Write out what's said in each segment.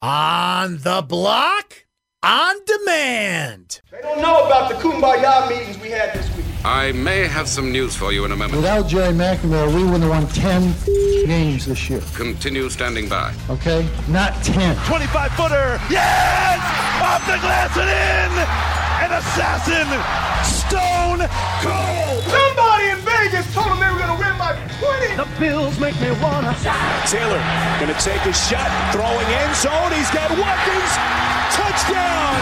On the block, on demand. They don't know about the kumbaya meetings we had this week. I may have some news for you in a moment. Without Gerry McNamara, we wouldn't have won 10 games this year. Continue standing by. Okay? Not 10. 25 footer. Yes! Off the glass and in! An assassin! Stone Cold! Somebody in told them they were going to win by 20. The Bills make me wanna. Taylor gonna take a shot, throwing end zone. He's got Watkins. Touchdown!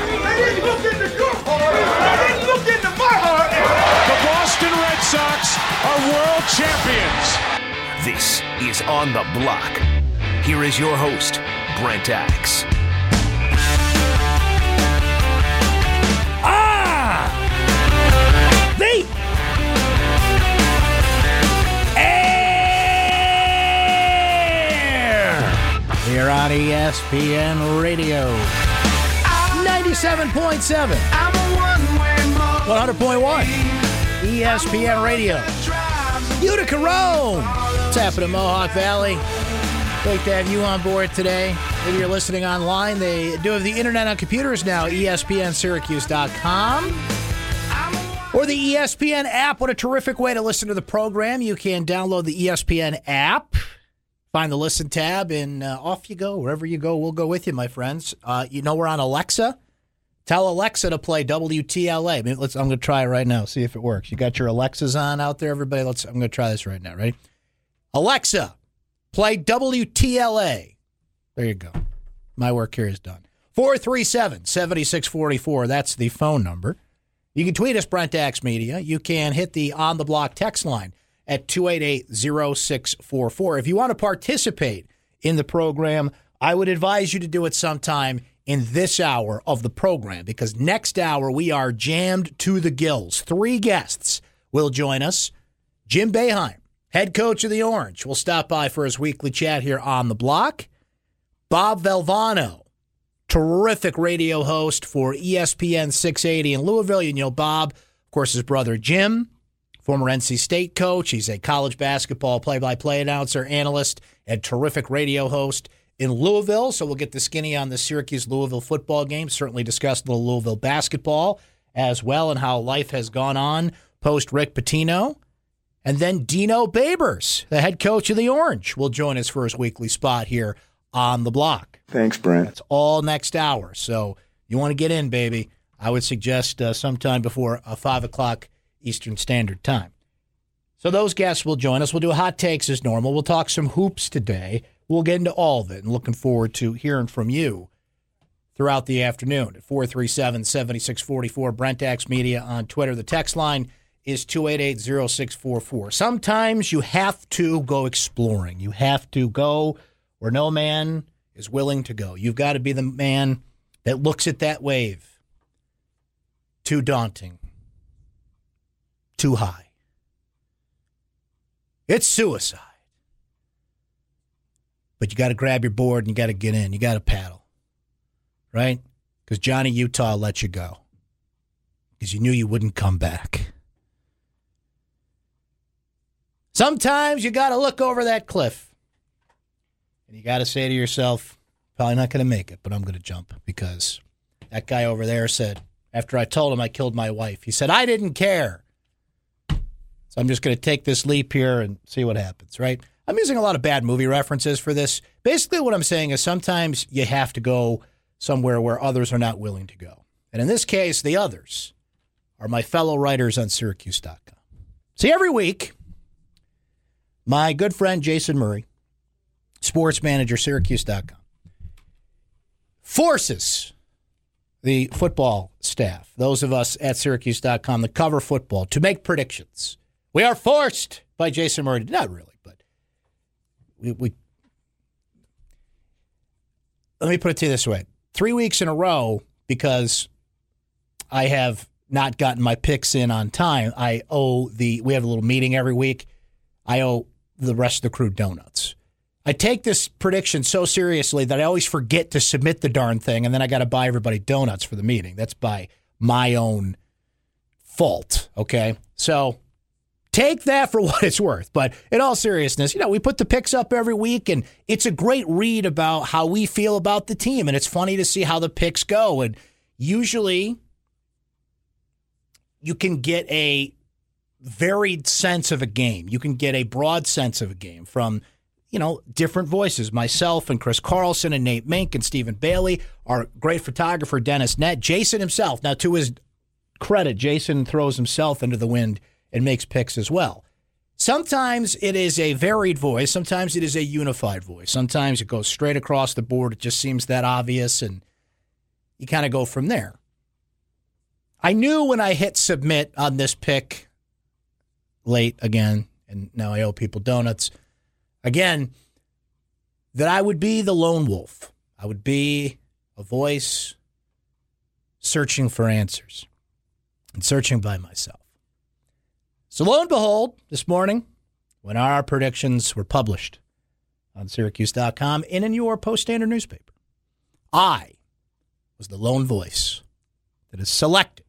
They didn't look into your heart. They didn't look into my heart. The Boston Red Sox are world champions. This is On the Block. Here is your host, Brent Axe. Here on ESPN Radio. 97.7, 100.1, ESPN Radio. Utica Rome. What's happening, Mohawk Valley? Great to have you on board today. If you're listening online. They do have the internet on computers now, espnsyracuse.com. Or the ESPN app. What a terrific way to listen to the program. You can download the ESPN app, find the listen tab, and uh, off you go. Wherever you go, we'll go with you, my friends. Uh, you know we're on Alexa. Tell Alexa to play WTLA. I mean, let's, I'm going to try it right now, see if it works. You got your Alexas on out there, everybody? Let's. I'm going to try this right now. Ready? Alexa, play WTLA. There you go. My work here is done. 437 7644. That's the phone number. You can tweet us, Brent Axe Media. You can hit the on the block text line at 288 0644. If you want to participate in the program, I would advise you to do it sometime in this hour of the program because next hour we are jammed to the gills. Three guests will join us. Jim Boeheim, head coach of the Orange, will stop by for his weekly chat here on the block. Bob Valvano, terrific radio host for ESPN 680 in Louisville. You know Bob, of course, his brother Jim, former NC State coach. He's a college basketball play by play announcer, analyst, and terrific radio host in Louisville. So we'll get the skinny on the Syracuse Louisville football game. Certainly discuss a little Louisville basketball as well and how life has gone on post Rick Pitino. And then Dino Babers, the head coach of the Orange, will join us for his weekly spot here on the block. Thanks, Brent. That's all next hour. So you want to get in, baby. I would suggest uh, sometime before a 5 o'clock Eastern Standard Time. So those guests will join us. We'll do hot takes as normal. We'll talk some hoops today. We'll get into all of it and looking forward to hearing from you throughout the afternoon at 437 7644. Brent Axe Media on Twitter. The text line is 288 0644. Sometimes you have to go exploring. You have to go where no man is willing to go. You've got to be the man that looks at that wave. Too daunting. Too high. It's suicide. But you got to grab your board and you got to get in. You got to paddle. Right? Because Johnny Utah let you go. Because you knew you wouldn't come back. Sometimes you got to look over that cliff and you got to say to yourself, probably not going to make it, but I'm going to jump because that guy over there said, after I told him I killed my wife, he said, I didn't care. So I'm just going to take this leap here and see what happens, right? I'm using a lot of bad movie references for this. Basically, what I'm saying is sometimes you have to go somewhere where others are not willing to go. And in this case, the others are my fellow writers on Syracuse.com. See, every week, my good friend Jason Murray, sports manager, Syracuse.com, forces the football staff, those of us at Syracuse.com that cover football, to make predictions. We are forced by Jason Murray, not really, but we, we let me put it to you this way three weeks in a row because I have not gotten my picks in on time. I owe the, we have a little meeting every week. I owe the rest of the crew donuts. I take this prediction so seriously that I always forget to submit the darn thing, and then I got to buy everybody donuts for the meeting. That's by my own fault. Okay. So take that for what it's worth. But in all seriousness, you know, we put the picks up every week, and it's a great read about how we feel about the team. And it's funny to see how the picks go. And usually you can get a varied sense of a game. You can get a broad sense of a game from, you know, different voices. Myself and Chris Carlson and Nate Mink and Stephen Bailey, our great photographer Dennis Nett, Jason himself. Now, to his credit, Jason throws himself into the wind and makes picks as well. Sometimes it is a varied voice. Sometimes it is a unified voice. Sometimes it goes straight across the board. It just seems that obvious, and you kind of go from there. I knew when I hit submit on this pick late again, and now I owe people donuts again, that I would be the lone wolf. I would be a voice searching for answers and searching by myself. So, lo and behold, this morning, when our predictions were published on Syracuse.com and in your Post Standard newspaper, I was the lone voice that has selected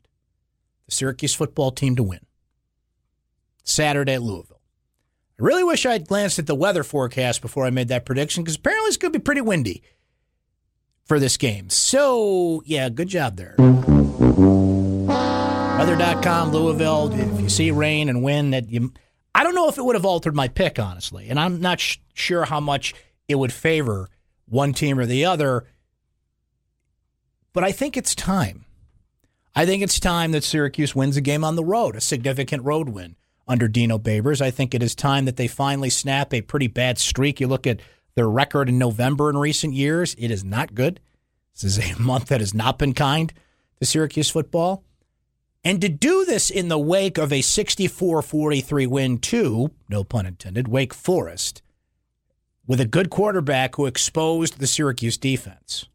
the Syracuse football team to win Saturday at Louisville. I really wish I had glanced at the weather forecast before I made that prediction because apparently it's going to be pretty windy for this game. So, yeah, good job there. Weather.com, Louisville. If you see rain and wind, that you, I don't know if it would have altered my pick, honestly. And I'm not sh- sure how much it would favor one team or the other. But I think it's time. I think it's time that Syracuse wins a game on the road, a significant road win under Dino Babers. I think it is time that they finally snap a pretty bad streak. You look at their record in November in recent years, it is not good. This is a month that has not been kind to Syracuse football. And to do this in the wake of a 64 43 win to, no pun intended, Wake Forest, with a good quarterback who exposed the Syracuse defense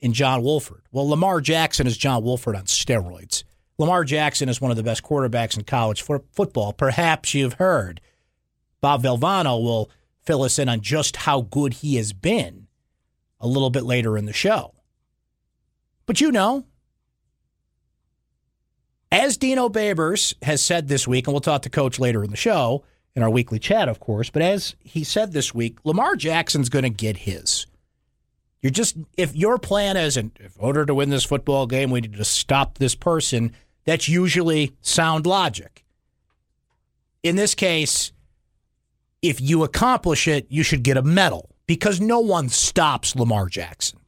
in John Wolford. Well, Lamar Jackson is John Wolford on steroids. Lamar Jackson is one of the best quarterbacks in college for football. Perhaps you've heard. Bob Valvano will fill us in on just how good he has been a little bit later in the show. But you know, as Dino Babers has said this week, and we'll talk to Coach later in the show, in our weekly chat, of course, but as he said this week, Lamar Jackson's going to get his. You're just, if your plan is, in order to win this football game, we need to stop this person, that's usually sound logic. In this case, if you accomplish it, you should get a medal because no one stops Lamar Jackson.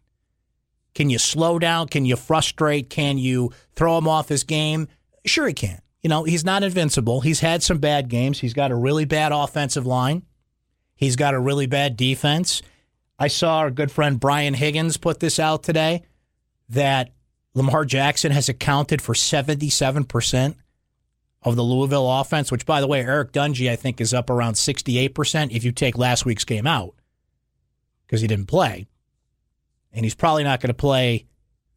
Can you slow down? Can you frustrate? Can you throw him off his game? Sure, he can. You know, he's not invincible. He's had some bad games. He's got a really bad offensive line. He's got a really bad defense. I saw our good friend Brian Higgins put this out today that Lamar Jackson has accounted for 77% of the Louisville offense, which, by the way, Eric Dungey, I think, is up around 68% if you take last week's game out because he didn't play and he's probably not going to play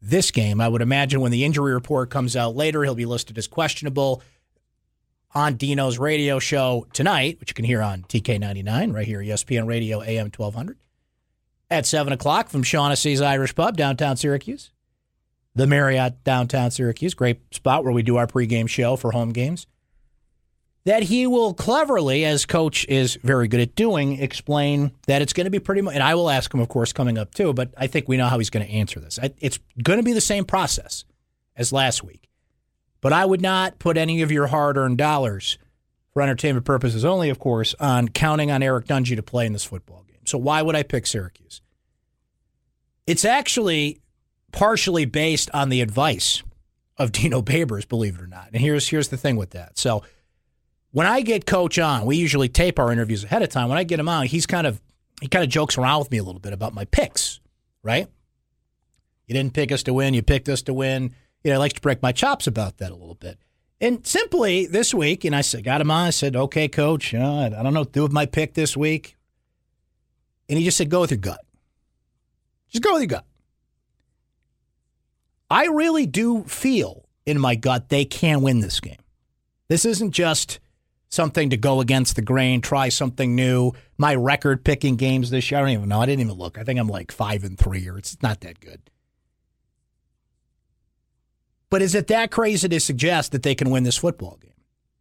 this game. I would imagine when the injury report comes out later, he'll be listed as questionable on Dino's radio show tonight, which you can hear on TK99 right here, ESPN Radio AM 1200 at 7 o'clock from Shaughnessy's Irish Pub, downtown Syracuse. The Marriott, downtown Syracuse. Great spot where we do our pregame show for home games that he will cleverly, as coach is very good at doing, explain that it's going to be pretty much, and I will ask him, of course, coming up too, but I think we know how he's going to answer this. It's going to be the same process as last week. But I would not put any of your hard earned dollars, for entertainment purposes only, of course, on counting on Eric Dungey to play in this football game. So why would I pick Syracuse? It's actually partially based on the advice of Dino Babers, believe it or not. And here's here's the thing with that. So when I get Coach on, we usually tape our interviews ahead of time. When I get him on, he's kind of he kind of jokes around with me a little bit about my picks, right? You didn't pick us to win, you picked us to win. You know, I like to break my chops about that a little bit. And simply this week, and I said, got him on. I said, okay, coach, you know, I don't know what to do with my pick this week. And he just said, go with your gut. Just go with your gut. I really do feel in my gut they can win this game. This isn't just something to go against the grain, try something new. My record picking games this year, I don't even know. I didn't even look. I think I'm like five and three, or it's not that good. But is it that crazy to suggest that they can win this football game?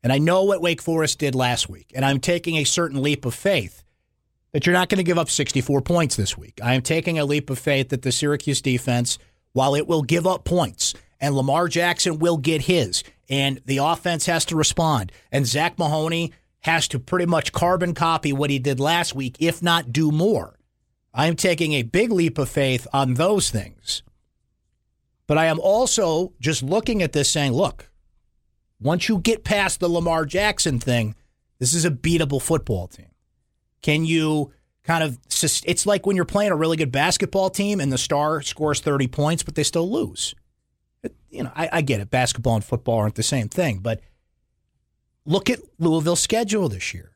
And I know what Wake Forest did last week, and I'm taking a certain leap of faith that you're not going to give up 64 points this week. I am taking a leap of faith that the Syracuse defense, while it will give up points, and Lamar Jackson will get his, and the offense has to respond, and Zach Mahoney has to pretty much carbon copy what he did last week, if not do more. I am taking a big leap of faith on those things. But I am also just looking at this saying, look, once you get past the Lamar Jackson thing, this is a beatable football team. Can you kind of, it's like when you're playing a really good basketball team and the star scores 30 points, but they still lose. You know, I, I get it. Basketball and football aren't the same thing, but look at Louisville's schedule this year.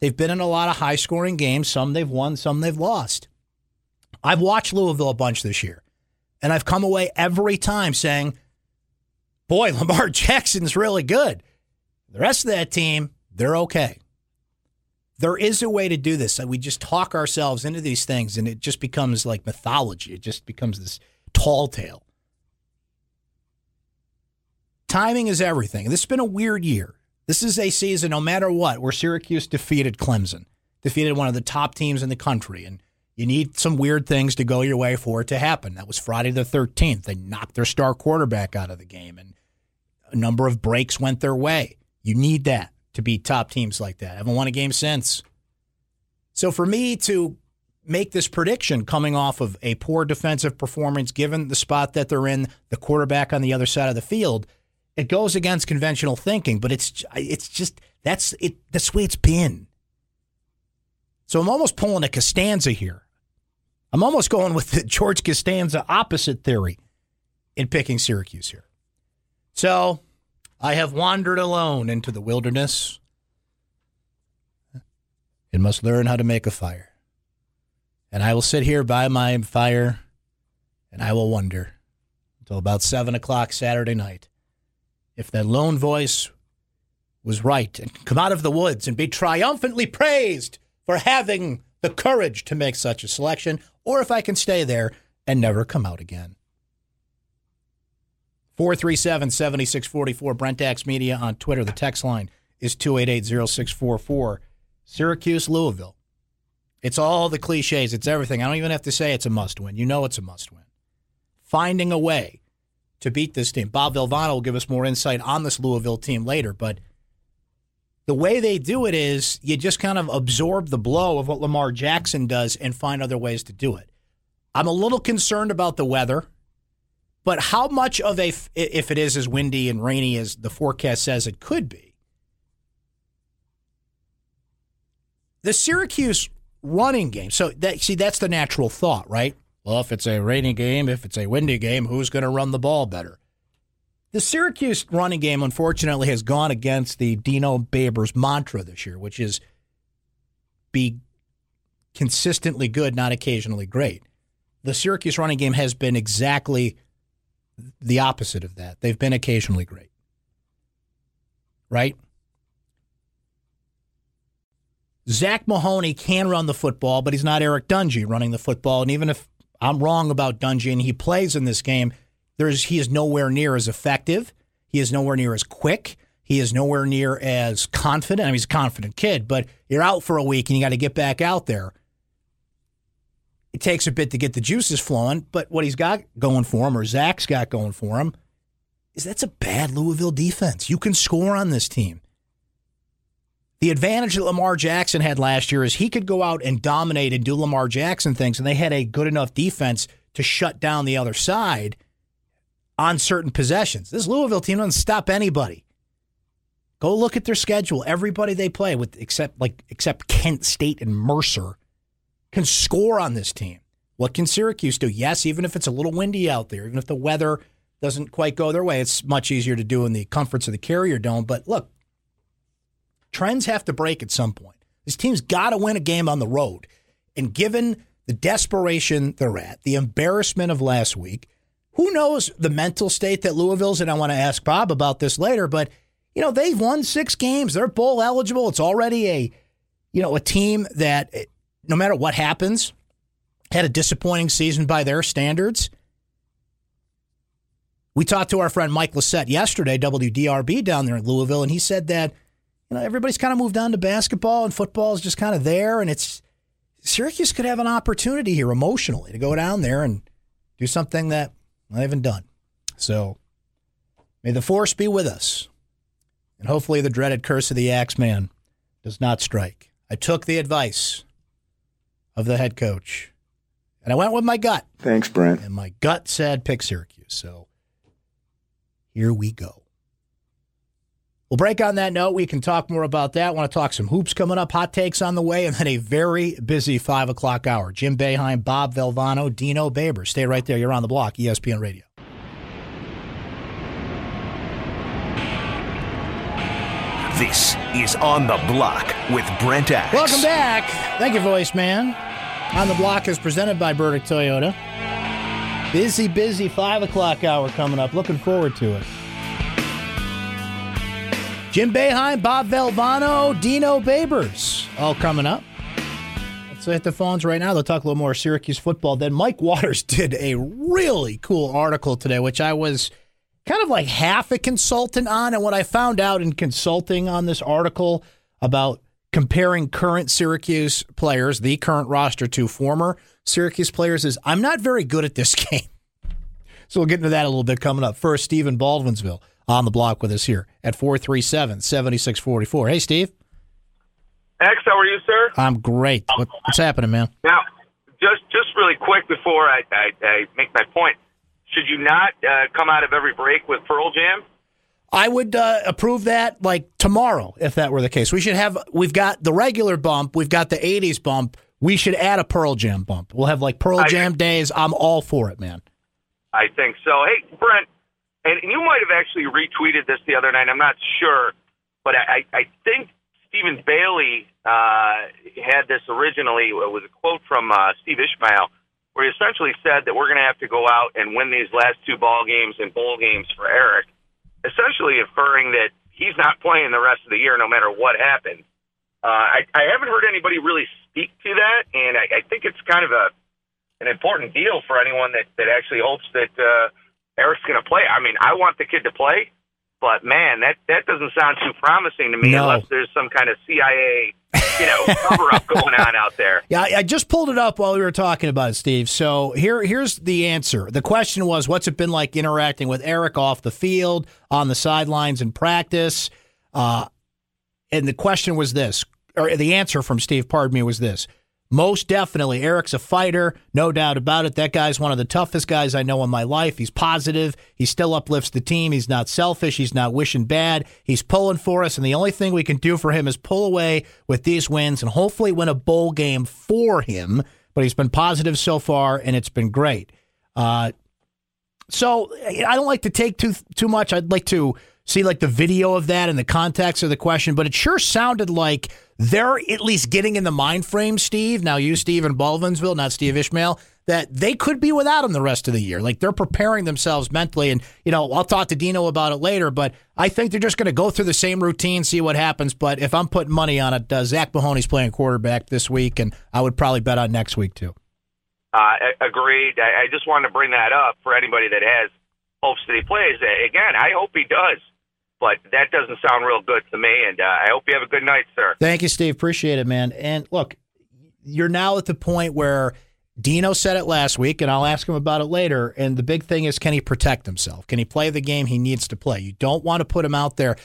They've been in a lot of high scoring games. Some they've won, some they've lost. I've watched Louisville a bunch this year, and I've come away every time saying, boy, Lamar Jackson's really good. The rest of that team, they're okay. There is a way to do this. We just talk ourselves into these things, and it just becomes like mythology. It just becomes this tall tale. Timing is everything. This has been a weird year. This is a season, no matter what, where Syracuse defeated Clemson, defeated one of the top teams in the country, and you need some weird things to go your way for it to happen. That was Friday the 13th. They knocked their star quarterback out of the game, and a number of breaks went their way. You need that to beat top teams like that. I haven't won a game since. So for me to make this prediction coming off of a poor defensive performance, given the spot that they're in, the quarterback on the other side of the field, it goes against conventional thinking. But it's it's just that's it. That's the way it's been. So I'm almost pulling a Costanza here. I'm almost going with the George Costanza opposite theory in picking Syracuse here. So I have wandered alone into the wilderness and must learn how to make a fire. And I will sit here by my fire and I will wonder until about 7 o'clock Saturday night if that lone voice was right and come out of the woods and be triumphantly praised for having the courage to make such a selection, or if I can stay there and never come out again. 437 7644, Brent Media on Twitter. The text line is 288 0644. Syracuse, Louisville. It's all the cliches, it's everything. I don't even have to say it's a must win. You know it's a must win. Finding a way to beat this team. Bob Valvano will give us more insight on this Louisville team later, but the way they do it is you just kind of absorb the blow of what Lamar Jackson does and find other ways to do it. I'm a little concerned about the weather. But how much of a, if it is as windy and rainy as the forecast says it could be, the Syracuse running game. So that see, that's the natural thought, right? Well, if it's a rainy game, if it's a windy game, who's going to run the ball better? The Syracuse running game, unfortunately, has gone against the Dino Babers mantra this year, which is be consistently good, not occasionally great. The Syracuse running game has been exactly the opposite of that. They've been occasionally great. Right? Zach Mahoney can run the football, but he's not Eric Dungey running the football. And even if I'm wrong about Dungeon. he plays in this game, there's he is nowhere near as effective. He is nowhere near as quick. He is nowhere near as confident. I mean, he's a confident kid, but you're out for a week and you got to get back out there it takes a bit to get the juices flowing, but what he's got going for him, or Zach's got going for him, is that's a bad Louisville defense. You can score on this team. The advantage that Lamar Jackson had last year is he could go out and dominate and do Lamar Jackson things, and they had a good enough defense to shut down the other side on certain possessions. This Louisville team doesn't stop anybody. Go look at their schedule. Everybody they play with, except like except Kent State and Mercer, can score on this team. What can Syracuse do? Yes, even if it's a little windy out there, even if the weather doesn't quite go their way, it's much easier to do in the comforts of the carrier dome. But look, trends have to break at some point. This team's got to win a game on the road. And given the desperation they're at, the embarrassment of last week, who knows the mental state that Louisville's in? I want to ask Bob about this later, but you know, they've won six games. They're bowl eligible. It's already a you know, a team that eh, no matter what happens, had a disappointing season by their standards. We talked to our friend Mike Lissette yesterday, WDRB down there in Louisville, and he said that you know, everybody's kind of moved on to basketball and football is just kind of there. And it's Syracuse could have an opportunity here emotionally to go down there and do something that I haven't done. So may the force be with us. And hopefully the dreaded curse of the Axeman does not strike. I took the advice of the head coach and I went with my gut. Thanks, Brent. And my gut said pick Syracuse. So here we go. We'll break on that note. We can talk more about that. want to talk some hoops coming up, hot takes on the way, and then a very busy five o'clock hour. Jim Boeheim, Bob Valvano, Dino Baber. Stay right there. You're on the block, ESPN Radio. This is On the Block with Brent Axe. Welcome back. Thank you, voice man. On the block is presented by Burdick Toyota. Busy, busy five o'clock hour coming up. Looking forward to it. Jim Boeheim, Bob Valvano, Dino Babers, all coming up. Let's hit the phones right now. They'll talk a little more Syracuse football. Then Mike Waters did a really cool article today, which I was kind of like half a consultant on. And what I found out in consulting on this article about comparing current Syracuse players, the current roster, to former Syracuse players is I'm not very good at this game. So we'll get into that a little bit coming up. First, Stephen Baldwinsville on the block with us here at 437 7644. Hey, Steve. X, how are you, sir? I'm great. What, what's happening, man? Now, just just really quick before I, I, I make my point, should you not uh, come out of every break with Pearl Jam? I would uh, approve that like tomorrow if that were the case. We should have we've got the regular bump, we've got the 80s bump. We should add a Pearl Jam bump. We'll have like Pearl I- Jam days. I'm all for it, man. I think so. Hey, Brent, and you might have actually retweeted this the other night. I'm not sure, but I, I think Stephen Bailey uh, had this originally. It was a quote from uh, Steve Ishmael, where he essentially said that we're going to have to go out and win these last two ball games and bowl games for Eric, essentially inferring that he's not playing the rest of the year no matter what happens. Uh, I, I haven't heard anybody really speak to that, and I, I think it's kind of a an important deal for anyone that, that actually hopes that uh, Eric's going to play. I mean, I want the kid to play, but man, that that doesn't sound too promising to me No. unless there's some kind of CIA, you know, cover up going on out there. Yeah, I I just pulled it up while we were talking about it, Steve. So here, here's the answer. The question was, what's it been like interacting with Eric off the field, on the sidelines in practice? Uh, and the question was this, or the answer from Steve, pardon me, was this. Most definitely, Eric's a fighter, no doubt about it. That guy's one of the toughest guys I know in my life. He's positive. He still uplifts the team. He's not selfish. He's not wishing bad. He's pulling for us, and the only thing we can do for him is pull away with these wins and hopefully win a bowl game for him. But he's been positive so far, and it's been great. Uh, so I don't like to take too too much. I'd like to see like the video of that and the context of the question, but it sure sounded like they're at least getting in the mind frame, Steve. Now you, Steve in Baldwinsville, not Steve Ishmael, that they could be without him the rest of the year. Like they're preparing themselves mentally, and you know I'll talk to Dino about it later. But I think they're just going to go through the same routine, see what happens. But if I'm putting money on it, uh, Zach Mahoney's playing quarterback this week, and I would probably bet on next week too. Uh, agreed. I, I just wanted to bring that up for anybody that has hopes that he plays. Again, I hope he does, but that doesn't sound real good to me. And uh, I hope you have a good night, sir. Thank you, Steve. Appreciate it, man. And look, you're now at the point where Dino said it last week, and I'll ask him about it later. And the big thing is, can he protect himself? Can he play the game he needs to play? You don't want to put him out there.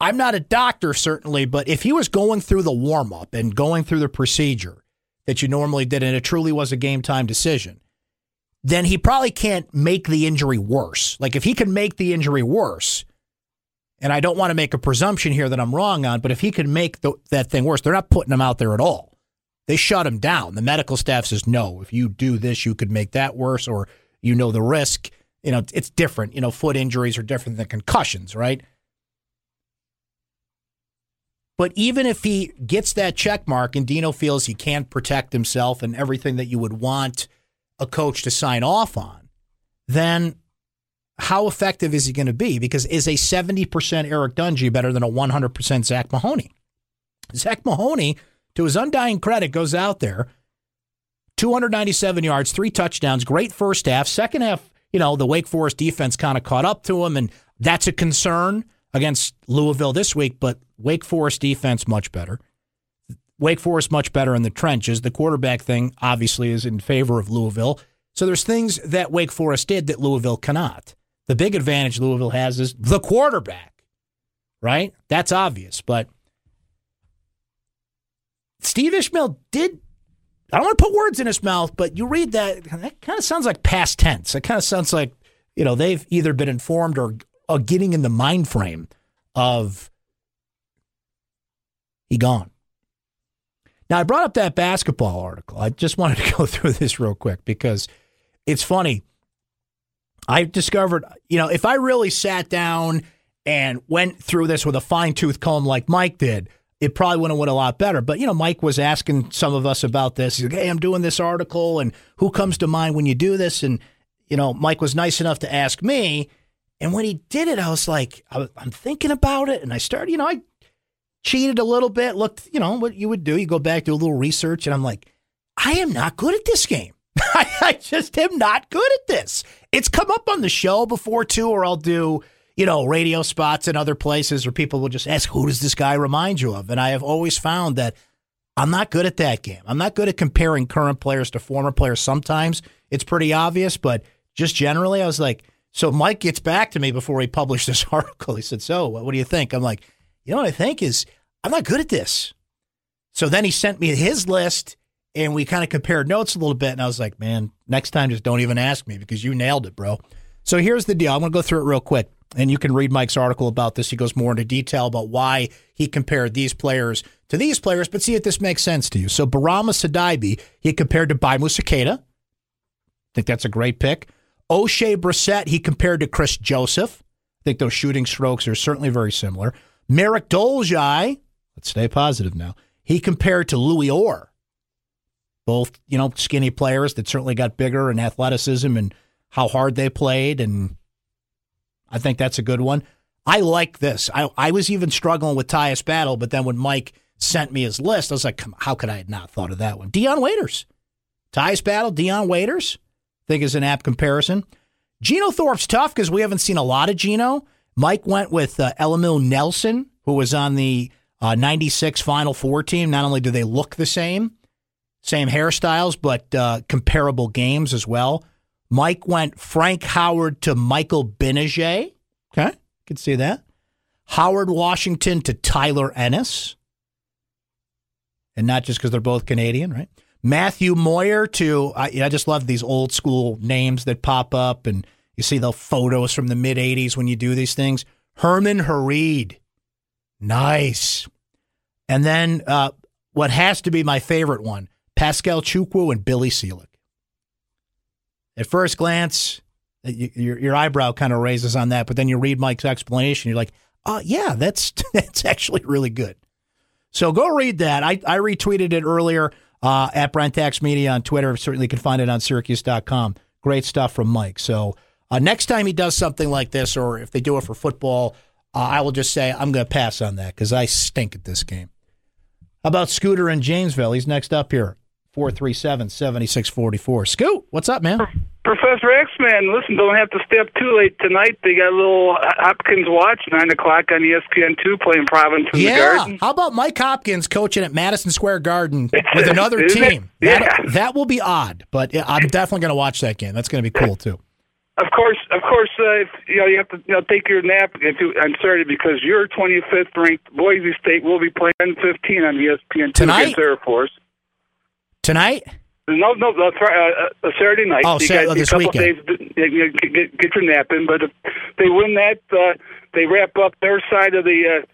I'm not a doctor, certainly, but if he was going through the warm up and going through the procedure that you normally did, and it truly was a game time decision, then he probably can't make the injury worse. Like if he can make the injury worse, and I don't want to make a presumption here that I'm wrong on, but if he could make the, that thing worse, they're not putting him out there at all. They shut him down. The medical staff says, no, if you do this, you could make that worse, or you know the risk. You know, it's different. You know, foot injuries are different than concussions, right? But even if he gets that check mark and Dino feels he can't protect himself and everything that you would want a coach to sign off on, then how effective is he going to be? Because is a 70% Eric Dungey better than a 100% Zach Mahoney? Zach Mahoney, to his undying credit, goes out there, 297 yards, three touchdowns, great first half. Second half, you know, the Wake Forest defense kind of caught up to him, and that's a concern against Louisville this week, but Wake Forest defense much better. Wake Forest much better in the trenches. The quarterback thing obviously is in favor of Louisville. So there's things that Wake Forest did that Louisville cannot. The big advantage Louisville has is the quarterback, right? That's obvious. But Steve Ishmael did. I don't want to put words in his mouth, but you read that, that kind of sounds like past tense. It kind of sounds like, you know, they've either been informed or, or getting in the mind frame of he gone. Now, I brought up that basketball article. I just wanted to go through this real quick because it's funny. I discovered, you know, if I really sat down and went through this with a fine tooth comb like Mike did, it probably would have went a lot better. But, you know, Mike was asking some of us about this. He's like, hey, I'm doing this article, and who comes to mind when you do this? And, you know, Mike was nice enough to ask me. And when he did it, I was like, I'm thinking about it. And I started, you know, I cheated a little bit, looked, you know, what you would do. You go back, do a little research, and I'm like, I am not good at this game. I just am not good at this. It's come up on the show before, too, or I'll do, you know, radio spots in other places where people will just ask, who does this guy remind you of? And I have always found that I'm not good at that game. I'm not good at comparing current players to former players. Sometimes it's pretty obvious, but just generally, I was like, so Mike gets back to me before he published this article. He said, So, what do you think? I'm like, You know what I think is I'm not good at this. So then he sent me his list and we kind of compared notes a little bit. And I was like, man, next time just don't even ask me because you nailed it, bro. So here's the deal. I'm going to go through it real quick. And you can read Mike's article about this. He goes more into detail about why he compared these players to these players, but see if this makes sense to you. So Barama Sidibe, he compared to Baye Moussa I think that's a great pick. Oshae Brissett, he compared to Chris Joseph. I think those shooting strokes are certainly very similar. Marek Dolezaj, Let's stay positive now. He compared to Louis Orr, both you know skinny players that certainly got bigger in athleticism and how hard they played, and I think that's a good one. I like this. I I was even struggling with Tyus Battle, but then when Mike sent me his list, I was like, how could I have not thought of that one? Dion Waiters, Tyus Battle, Dion Waiters, I think is an apt comparison. Geno Thorpe's tough because we haven't seen a lot of Geno. Mike went with uh, Elimu Nelson, who was on the uh, 96 Final Four team. Not only do they look the same, same hairstyles, but uh, comparable games as well. Mike went Frank Howard to Michael Gbinije. Okay, can see that. Howard Washington to Tyler Ennis. And not just because they're both Canadian, right? Matthew Moyer to, I, I just love these old school names that pop up, and you see the photos from the mid 80s when you do these things. Herman Harried Nice. And then uh, what has to be my favorite one Pascal Chukwu and Billy Seelig. At first glance, your, your eyebrow kind of raises on that, but then you read Mike's explanation. You're like, oh, yeah, that's, that's actually really good. So go read that. I, I retweeted it earlier uh, at Brent Media on Twitter. Certainly can find it on Syracuse.com. Great stuff from Mike. So uh, next time he does something like this, or if they do it for football, uh, I will just say I'm going to pass on that because I stink at this game. How about Scooter in Jamesville? He's next up here. 437 7644. Scoot, what's up, man? Professor X Man, listen, don't have to stay up too late tonight. They got a little Hopkins watch, 9 o'clock on ESPN2 playing Providence in yeah. the Garden. How about Mike Hopkins coaching at Madison Square Garden with another team? Yeah. That, that will be odd, but I'm definitely going to watch that game. That's going to be cool, too. Of course, of course, uh, if, you know you have to you know take your nap. If you, I'm sorry because your 25th ranked Boise State will be playing 15 on the ESPN tonight against Air Force tonight. No, no, no uh, uh, Saturday night. Oh, you got oh, this weekend. days you know, get, get your nap in. But if they win that, uh, they wrap up their side of the uh,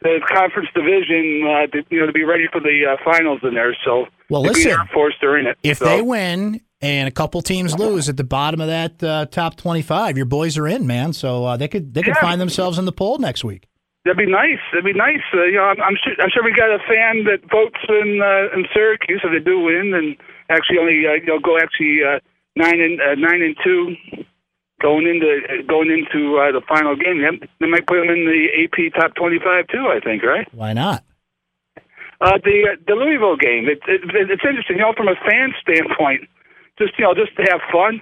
the conference division. Uh, to, you know, to be ready for the uh, finals in there. So, well, listen, Air Force, they're in it. If so. they win and a couple teams lose at the bottom of that uh, top 25, your boys are in, man. So uh, they could they could Yeah. find themselves in the poll next week. That'd be nice. That'd be nice. Uh, you know, I'm, I'm sure. I'm sure we got a fan that votes in uh, in Syracuse if they do win, and actually only uh, you know go actually uh, nine and uh, nine and two going into uh, going into uh, the final game. They, they might put them in the AP top 25 too. I think, right? Why not? Uh, the the Louisville game. It, it, it's interesting. You know, from a fan standpoint, just you know, just to have fun.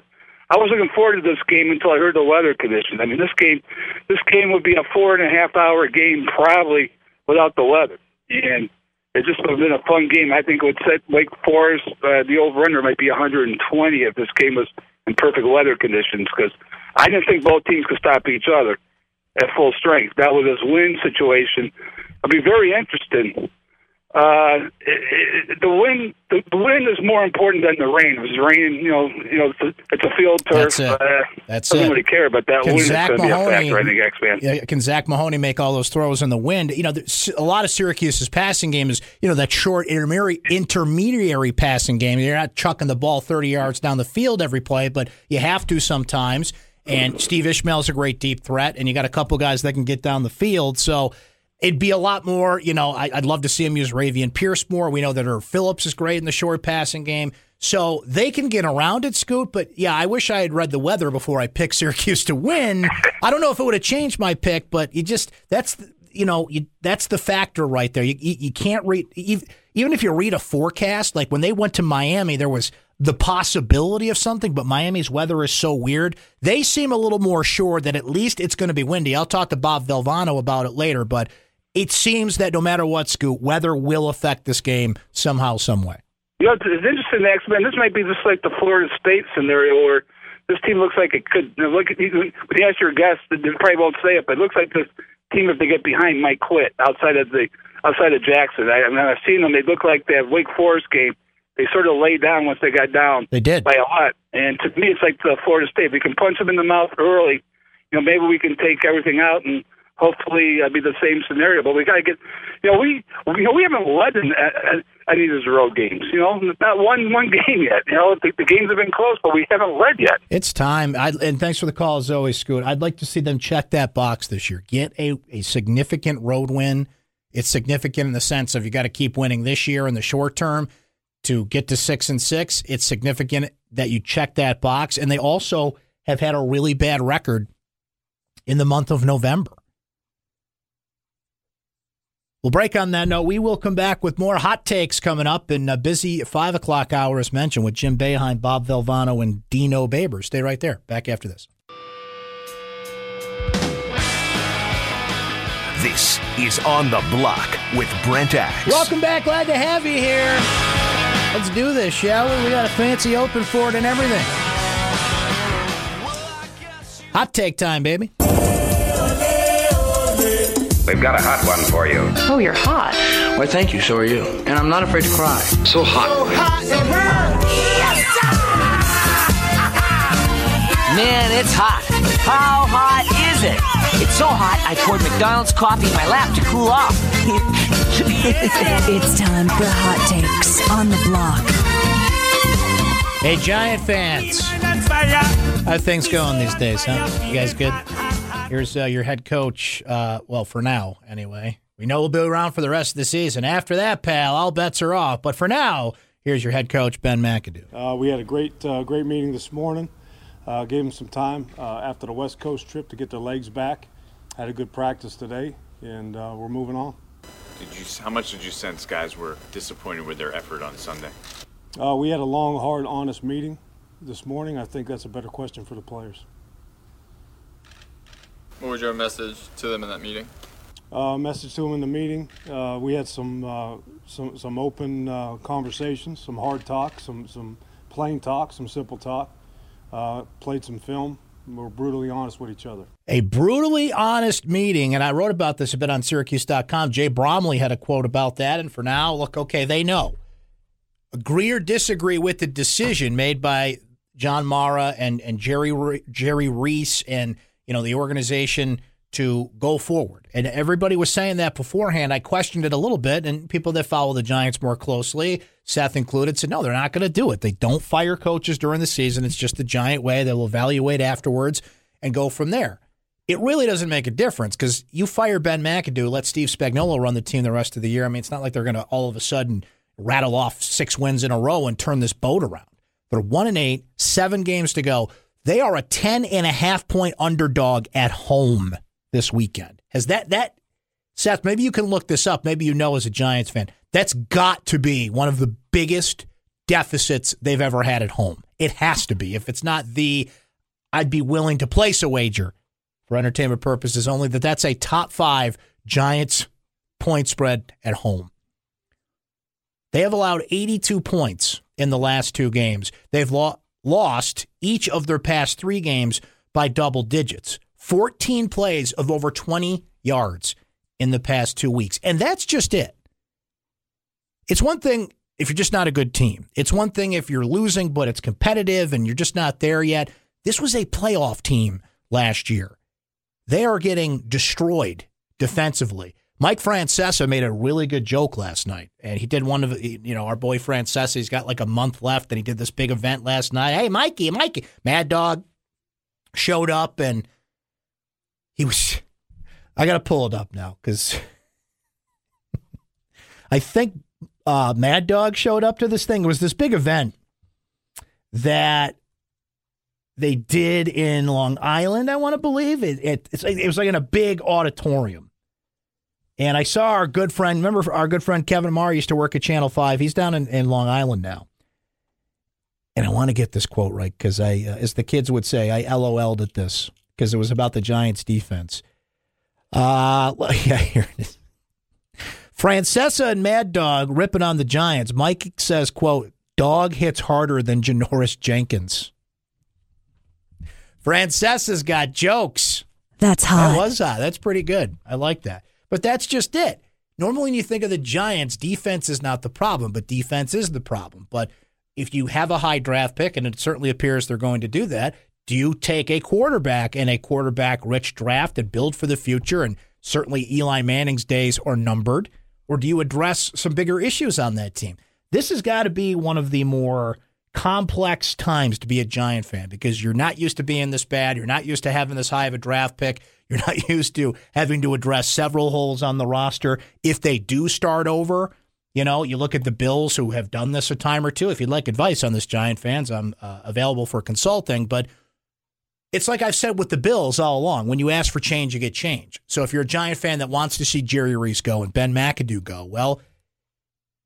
I was looking forward to this game until I heard the weather conditions. I mean, this game, this game would be a four and a half hour game probably without the weather, and it just would have been a fun game. I think it would set Wake Forest. Uh, the over under might be 120 if this game was in perfect weather conditions because I didn't think both teams could stop each other at full strength. That was this wind situation. It'll be very interesting uh, it, it, the wind the, the wind is more important than the rain. If it's raining, you know, you know, it's a, it's a field turf. That's it. Uh, That's doesn't it. really care, but that Can wind Zach is going to be a factor. I think X Man. Yeah, can Zach Mahoney make all those throws in the wind? You know, a lot of Syracuse's passing game is you know that short intermediary, intermediary passing game. You're not chucking the ball 30 yards down the field every play, but you have to sometimes. And Steve Ishmael's a great deep threat, and you got a couple guys that can get down the field. So it'd be a lot more. You know, I, I'd love to see him use Ravian Pierce more. We know that Erv Philips is great in the short passing game. So they can get around it, Scoot. But yeah, I wish I had read the weather before I picked Syracuse to win. I don't know if it would have changed my pick, but you just that's you know you, that's the factor right there. You you, you can't read even if you read a forecast. Like when they went to Miami, there was the possibility of something, but Miami's weather is so weird. They seem a little more sure that at least it's going to be windy. I'll talk to Bob Valvano about it later, but it seems that no matter what, Scoot, weather will affect this game somehow, some way. You know, it's, it's interesting, X Men. This might be just like the Florida State scenario where this team looks like it could. You know, look, when you ask your guests, they probably won't say it, but it looks like this team, if they get behind, might quit outside of the outside of Jackson. I, I mean, I've seen them. They look like that Wake Forest game. They sort of laid down once they got down. They did. by a lot. And to me, it's like the Florida State. We can punch them in the mouth early. You know, maybe we can take everything out and hopefully uh, be the same scenario. But we got to get. You know, we you know we haven't led in any of these road games. You know, not one one game yet. You know, the, the games have been close, but we haven't led yet. It's time. I, and thanks for the call, as always, Scoot. I'd like to see them check that box this year. Get a, a significant road win. It's significant in the sense of you got to keep winning this year in the short term to get to six and six. It's significant that you check that box. And they also have had a really bad record in the month of November. We'll break on that note. We will come back with more hot takes coming up in a busy five o'clock hour, as mentioned, with Jim Boeheim, Bob Valvano, and Dino Baber. Stay right there. Back after this. This is On the Block with Brent Axe. Welcome back. Glad to have you here. Let's do this, shall we? We got a fancy open for it and everything. Hot take time, baby. We've got a hot one for you. Oh, you're hot. Why, thank you. So are you. And I'm not afraid to cry. So hot. Man, it's hot. How hot is it? It's so hot, I poured McDonald's coffee in my lap to cool off. It's time for hot takes on the block. Hey, Giant fans. How things going these days, huh? You guys good? Here's uh, your head coach. Uh, well, for now, anyway. We know we'll be around for the rest of the season. After that, pal, all bets are off. But for now, here's your head coach, Ben McAdoo. Uh, we had a great, uh, great meeting this morning. Uh, gave them some time uh, after the West Coast trip to get their legs back. Had a good practice today, and uh, we're moving on. Did you? How much did you sense guys were disappointed with their effort on Sunday? Uh, we had a long, hard, honest meeting this morning. I think that's a better question for the players. What was your message to them in that meeting? Uh, message to them in the meeting. Uh, we had some, uh, some, some open uh, conversations, some hard talk, some, some plain talk, some simple talk. Uh, played some film. We're brutally honest with each other. A brutally honest meeting, and I wrote about this a bit on Syracuse.com. Jay Bromley had a quote about that, and for now, look, okay, they know. Agree or disagree with the decision made by John Mara and, and Jerry Jerry Reese and you know the organization to go forward. And everybody was saying that beforehand. I questioned it a little bit, and people that follow the Giants more closely, Seth included, said no, they're not going to do it. They don't fire coaches during the season. It's just the Giant way. They'll evaluate afterwards and go from there. It really doesn't make a difference because you fire Ben McAdoo, let Steve Spagnuolo run the team the rest of the year. I mean, it's not like they're going to all of a sudden rattle off six wins in a row and turn this boat around. They're one and eight, seven games to go. They are a 10 and a half point underdog at home this weekend. Has that, that, Seth, maybe you can look this up. Maybe you know as a Giants fan. That's got to be one of the biggest deficits they've ever had at home. It has to be. If it's not the, I'd be willing to place a wager for entertainment purposes only that that's a top five Giants point spread at home. They have allowed 82 points in the last two games. They've lo- lost each of their past three games by double digits. 14 plays of over 20 yards in the past two weeks. And that's just it. It's one thing if you're just not a good team, it's one thing if you're losing, but it's competitive and you're just not there yet. This was a playoff team last year. They are getting destroyed defensively. Mike Francesa made a really good joke last night, and he did one of you know our boy Francesa. He's got like a month left, and he did this big event last night. Hey, Mikey, Mikey, Mad Dog showed up, and he was. I got to pull it up now because I think uh, Mad Dog showed up to this thing. It was this big event that they did in Long Island. I want to believe it. It, it was like in a big auditorium and I saw our good friend, remember our good friend Kevin Marr used to work at Channel 5. He's down in, in Long Island now. And I want to get this quote right because I, uh, as the kids would say, I LOL'd at this because it was about the Giants defense. Uh, yeah, here it is. Francesa and Mad Dog ripping on the Giants. Mike says, quote, dog hits harder than Janoris Jenkins. Francesa's got jokes. That's hot. That was hot. That's pretty good. I like that. But that's just it. Normally, when you think of the Giants, defense is not the problem, but defense is the problem. But if you have a high draft pick, and it certainly appears they're going to do that, do you take a quarterback in a quarterback rich draft and build for the future? And certainly Eli Manning's days are numbered. Or do you address some bigger issues on that team? This has got to be one of the more complex times to be a Giant fan because you're not used to being this bad. You're not used to having this high of a draft pick. You're not used to having to address several holes on the roster. If they do start over, you know, you look at the Bills who have done this a time or two. If you'd like advice on this, Giant fans, I'm uh, available for consulting. But it's like I've said with the Bills all along when you ask for change, you get change. So if you're a Giant fan that wants to see Jerry Reese go and Ben McAdoo go, well,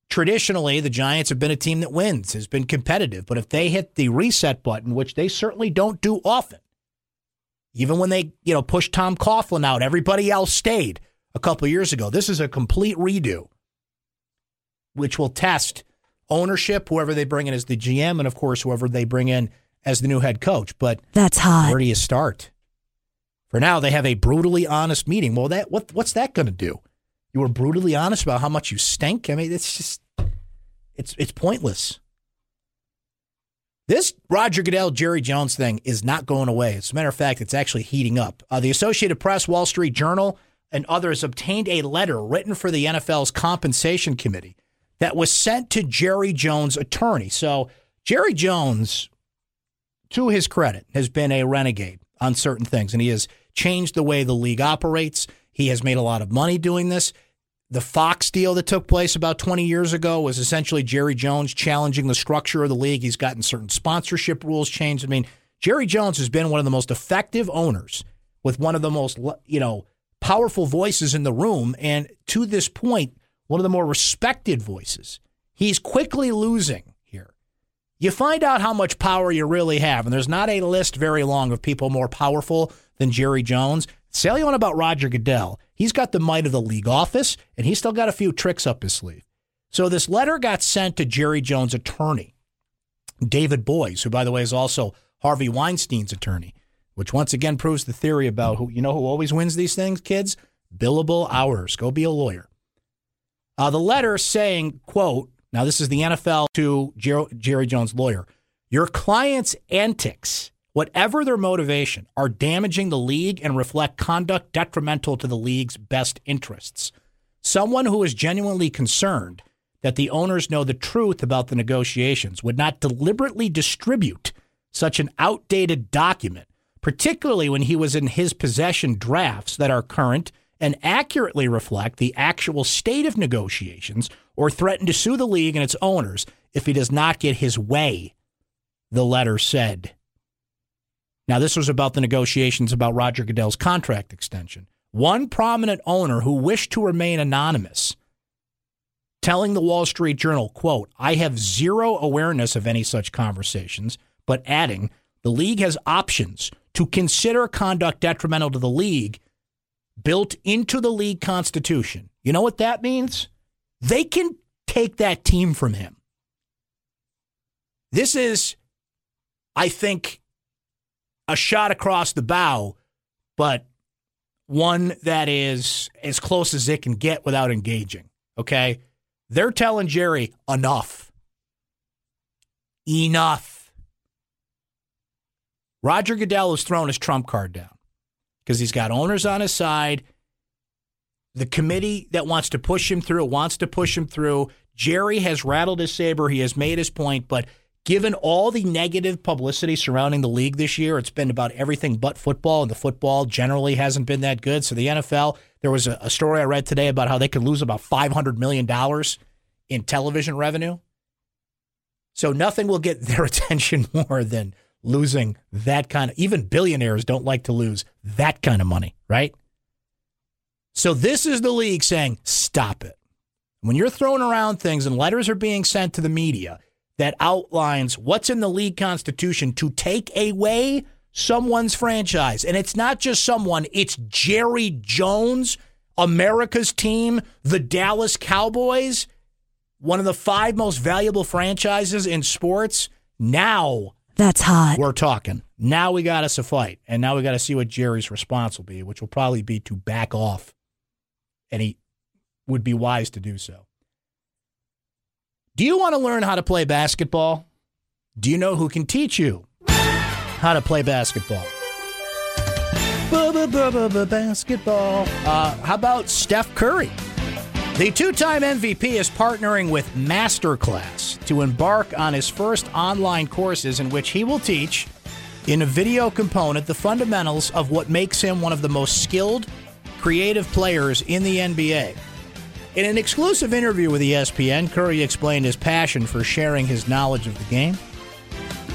traditionally the Giants have been a team that wins, has been competitive. But if they hit the reset button, which they certainly don't do often, even when they, you know, pushed Tom Coughlin out, everybody else stayed a couple years ago. This is a complete redo, which will test ownership, whoever they bring in as the GM, and of course, whoever they bring in as the new head coach. But that's hot. Where do you start? For now, they have a brutally honest meeting. Well, that what what's that going to do? You were brutally honest about how much you stink. I mean, it's just it's it's pointless. This Roger Goodell, Jerry Jones thing is not going away. As a matter of fact, it's actually heating up. Uh, the Associated Press, Wall Street Journal, and others obtained a letter written for the NFL's compensation committee that was sent to Jerry Jones' attorney. So, Jerry Jones, to his credit, has been a renegade on certain things, and he has changed the way the league operates. He has made a lot of money doing this. The Fox deal that took place about 20 years ago was essentially Jerry Jones challenging the structure of the league. He's gotten certain sponsorship rules changed. I mean, Jerry Jones has been one of the most effective owners with one of the most, you know, powerful voices in the room. And to this point, one of the more respected voices. He's quickly losing here. You find out how much power you really have. And there's not a list very long of people more powerful than Jerry Jones. Say you want about Roger Goodell. He's got the might of the league office, and he's still got a few tricks up his sleeve. So this letter got sent to Jerry Jones' attorney, David Boies, who, by the way, is also Harvey Weinstein's attorney, which once again proves the theory about who you know who always wins these things, kids? Billable hours. Go be a lawyer. Uh, the letter saying, quote, now this is the NFL to Jer- Jerry Jones' lawyer. Your client's antics whatever their motivation, are damaging the league and reflect conduct detrimental to the league's best interests. Someone who is genuinely concerned that the owners know the truth about the negotiations would not deliberately distribute such an outdated document, particularly when he was in his possession drafts that are current and accurately reflect the actual state of negotiations or threaten to sue the league and its owners if he does not get his way, the letter said. Now, this was about the negotiations about Roger Goodell's contract extension. One prominent owner who wished to remain anonymous telling the Wall Street Journal, quote, I have zero awareness of any such conversations, but adding, The league has options to consider conduct detrimental to the league built into the league constitution. You know what that means? They can take that team from him. This is, I think, a shot across the bow, but one that is as close as it can get without engaging. Okay? They're telling Jerry, enough. Enough. Roger Goodell has thrown his trump card down because he's got owners on his side. The committee that wants to push him through wants to push him through. Jerry has rattled his saber. He has made his point, but given all the negative publicity surrounding the league this year, it's been about everything but football, and the football generally hasn't been that good. So the NFL, there was a, a story I read today about how they could lose about $500 million in television revenue. So nothing will get their attention more than losing that kind of even billionaires don't like to lose that kind of money, right? So this is the league saying, stop it. When you're throwing around things and letters are being sent to the media that outlines what's in the league constitution to take away someone's franchise, and it's not just someone, it's Jerry Jones, America's team, the Dallas Cowboys, one of the five most valuable franchises in sports. Now That's hot. we're talking. Now we got us a fight, and now we got to see what Jerry's response will be, which will probably be to back off, and he would be wise to do so. Do you want to learn how to play basketball? Do you know who can teach you how to play basketball? Basketball. Uh, how about Steph Curry? The two time MVP is partnering with Masterclass to embark on his first online courses in which he will teach, in a video component, the fundamentals of what makes him one of the most skilled, creative players in the NBA. In an exclusive interview with ESPN, Curry explained his passion for sharing his knowledge of the game,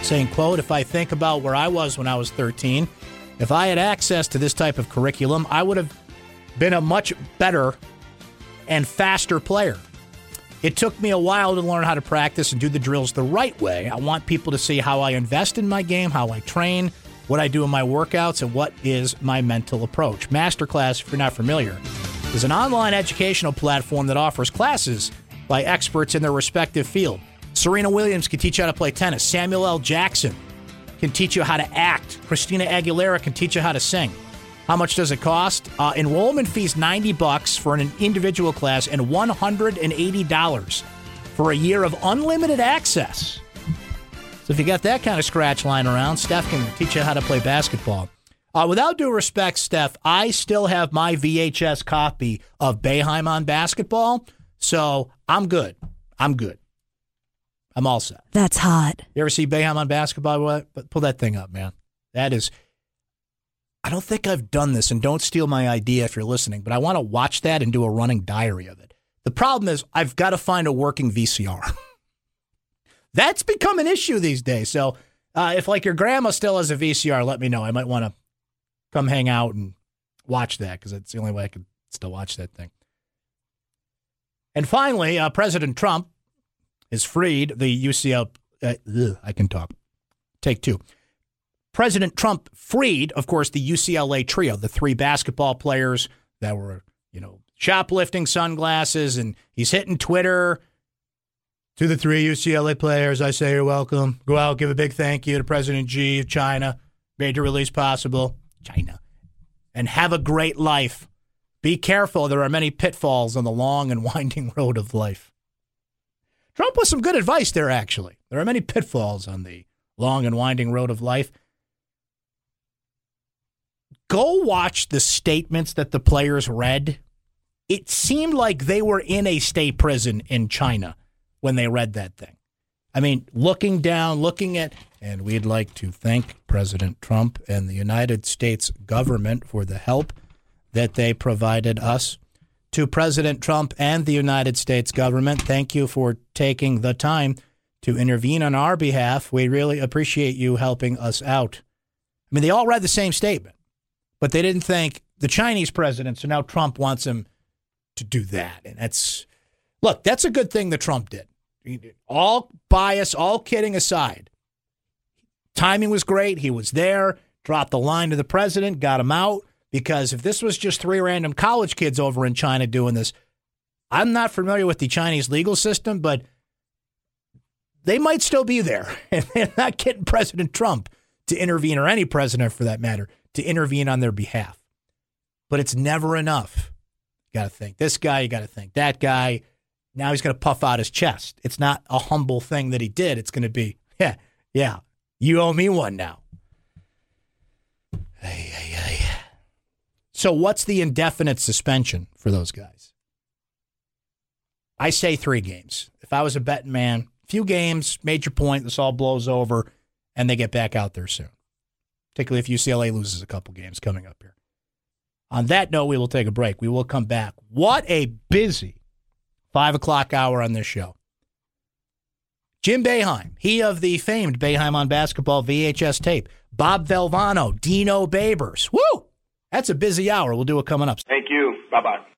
saying, quote, if I think about where I was when I was 13, if I had access to this type of curriculum, I would have been a much better and faster player. It took me a while to learn how to practice and do the drills the right way. I want people to see how I invest in my game, how I train, what I do in my workouts, and what is my mental approach. Masterclass, if you're not familiar, is an online educational platform that offers classes by experts in their respective field. Serena Williams can teach you how to play tennis. Samuel L. Jackson can teach you how to act. Christina Aguilera can teach you how to sing. How much does it cost? Uh, enrollment fees 90 bucks for an individual class and $180 for a year of unlimited access. So if you got that kind of scratch lying around, Steph can teach you how to play basketball. Uh, without due respect, Steph, I still have my VHS copy of Boeheim on basketball, so I'm good. I'm good. I'm all set. That's hot. You ever see Boeheim on basketball? What? Pull that thing up, man. That is. I don't think I've done this, and don't steal my idea if you're listening, but I want to watch that and do a running diary of it. The problem is, I've got to find a working VCR. That's become an issue these days. So, uh, if like your grandma still has a VCR, let me know. I might want to come hang out and watch that because it's the only way I can still watch that thing. And finally, uh, President Trump has freed the UCL. Uh, ugh, I can talk. Take two. President Trump freed, of course, the UCLA trio, the three basketball players that were, you know, shoplifting sunglasses, and he's hitting Twitter. To the three UCLA players, I say you're welcome. Go out, give a big thank you to President Xi of China, made your release possible. China. And have a great life. Be careful, there are many pitfalls on the long and winding road of life. Trump was some good advice there, actually. There are many pitfalls on the long and winding road of life. Go watch the statements that the players read. It seemed like they were in a state prison in China when they read that thing. I mean, looking down, looking at, and we'd like to thank President Trump and the United States government for the help that they provided us. To President Trump and the United States government, thank you for taking the time to intervene on our behalf. We really appreciate you helping us out. I mean, they all read the same statement, but they didn't thank the Chinese president. So now Trump wants him to do that. And that's, look, that's a good thing that Trump did. All bias, all kidding aside, Timing was great. He was there, dropped the line to the president, got him out. Because if this was just three random college kids over in China doing this, I'm not familiar with the Chinese legal system, but they might still be there. And they're not getting President Trump to intervene, or any president for that matter, to intervene on their behalf. But it's never enough. You got to think this guy, you got to think that guy. Now he's going to puff out his chest. It's not a humble thing that he did. It's going to be, yeah, yeah, you owe me one now. Hey, hey, hey. So, what's the indefinite suspension for those guys? I say three games. If I was a betting man, few games, major point, this all blows over, and they get back out there soon. Particularly if UCLA loses a couple games coming up here. On that note, we will take a break. We will come back. What a busy five o'clock hour on this show. Jim Boeheim, he of the famed Boeheim on Basketball VHS tape. Bob Valvano, Dino Babers. Woo! That's a busy hour. We'll do it coming up. Thank you. Bye bye.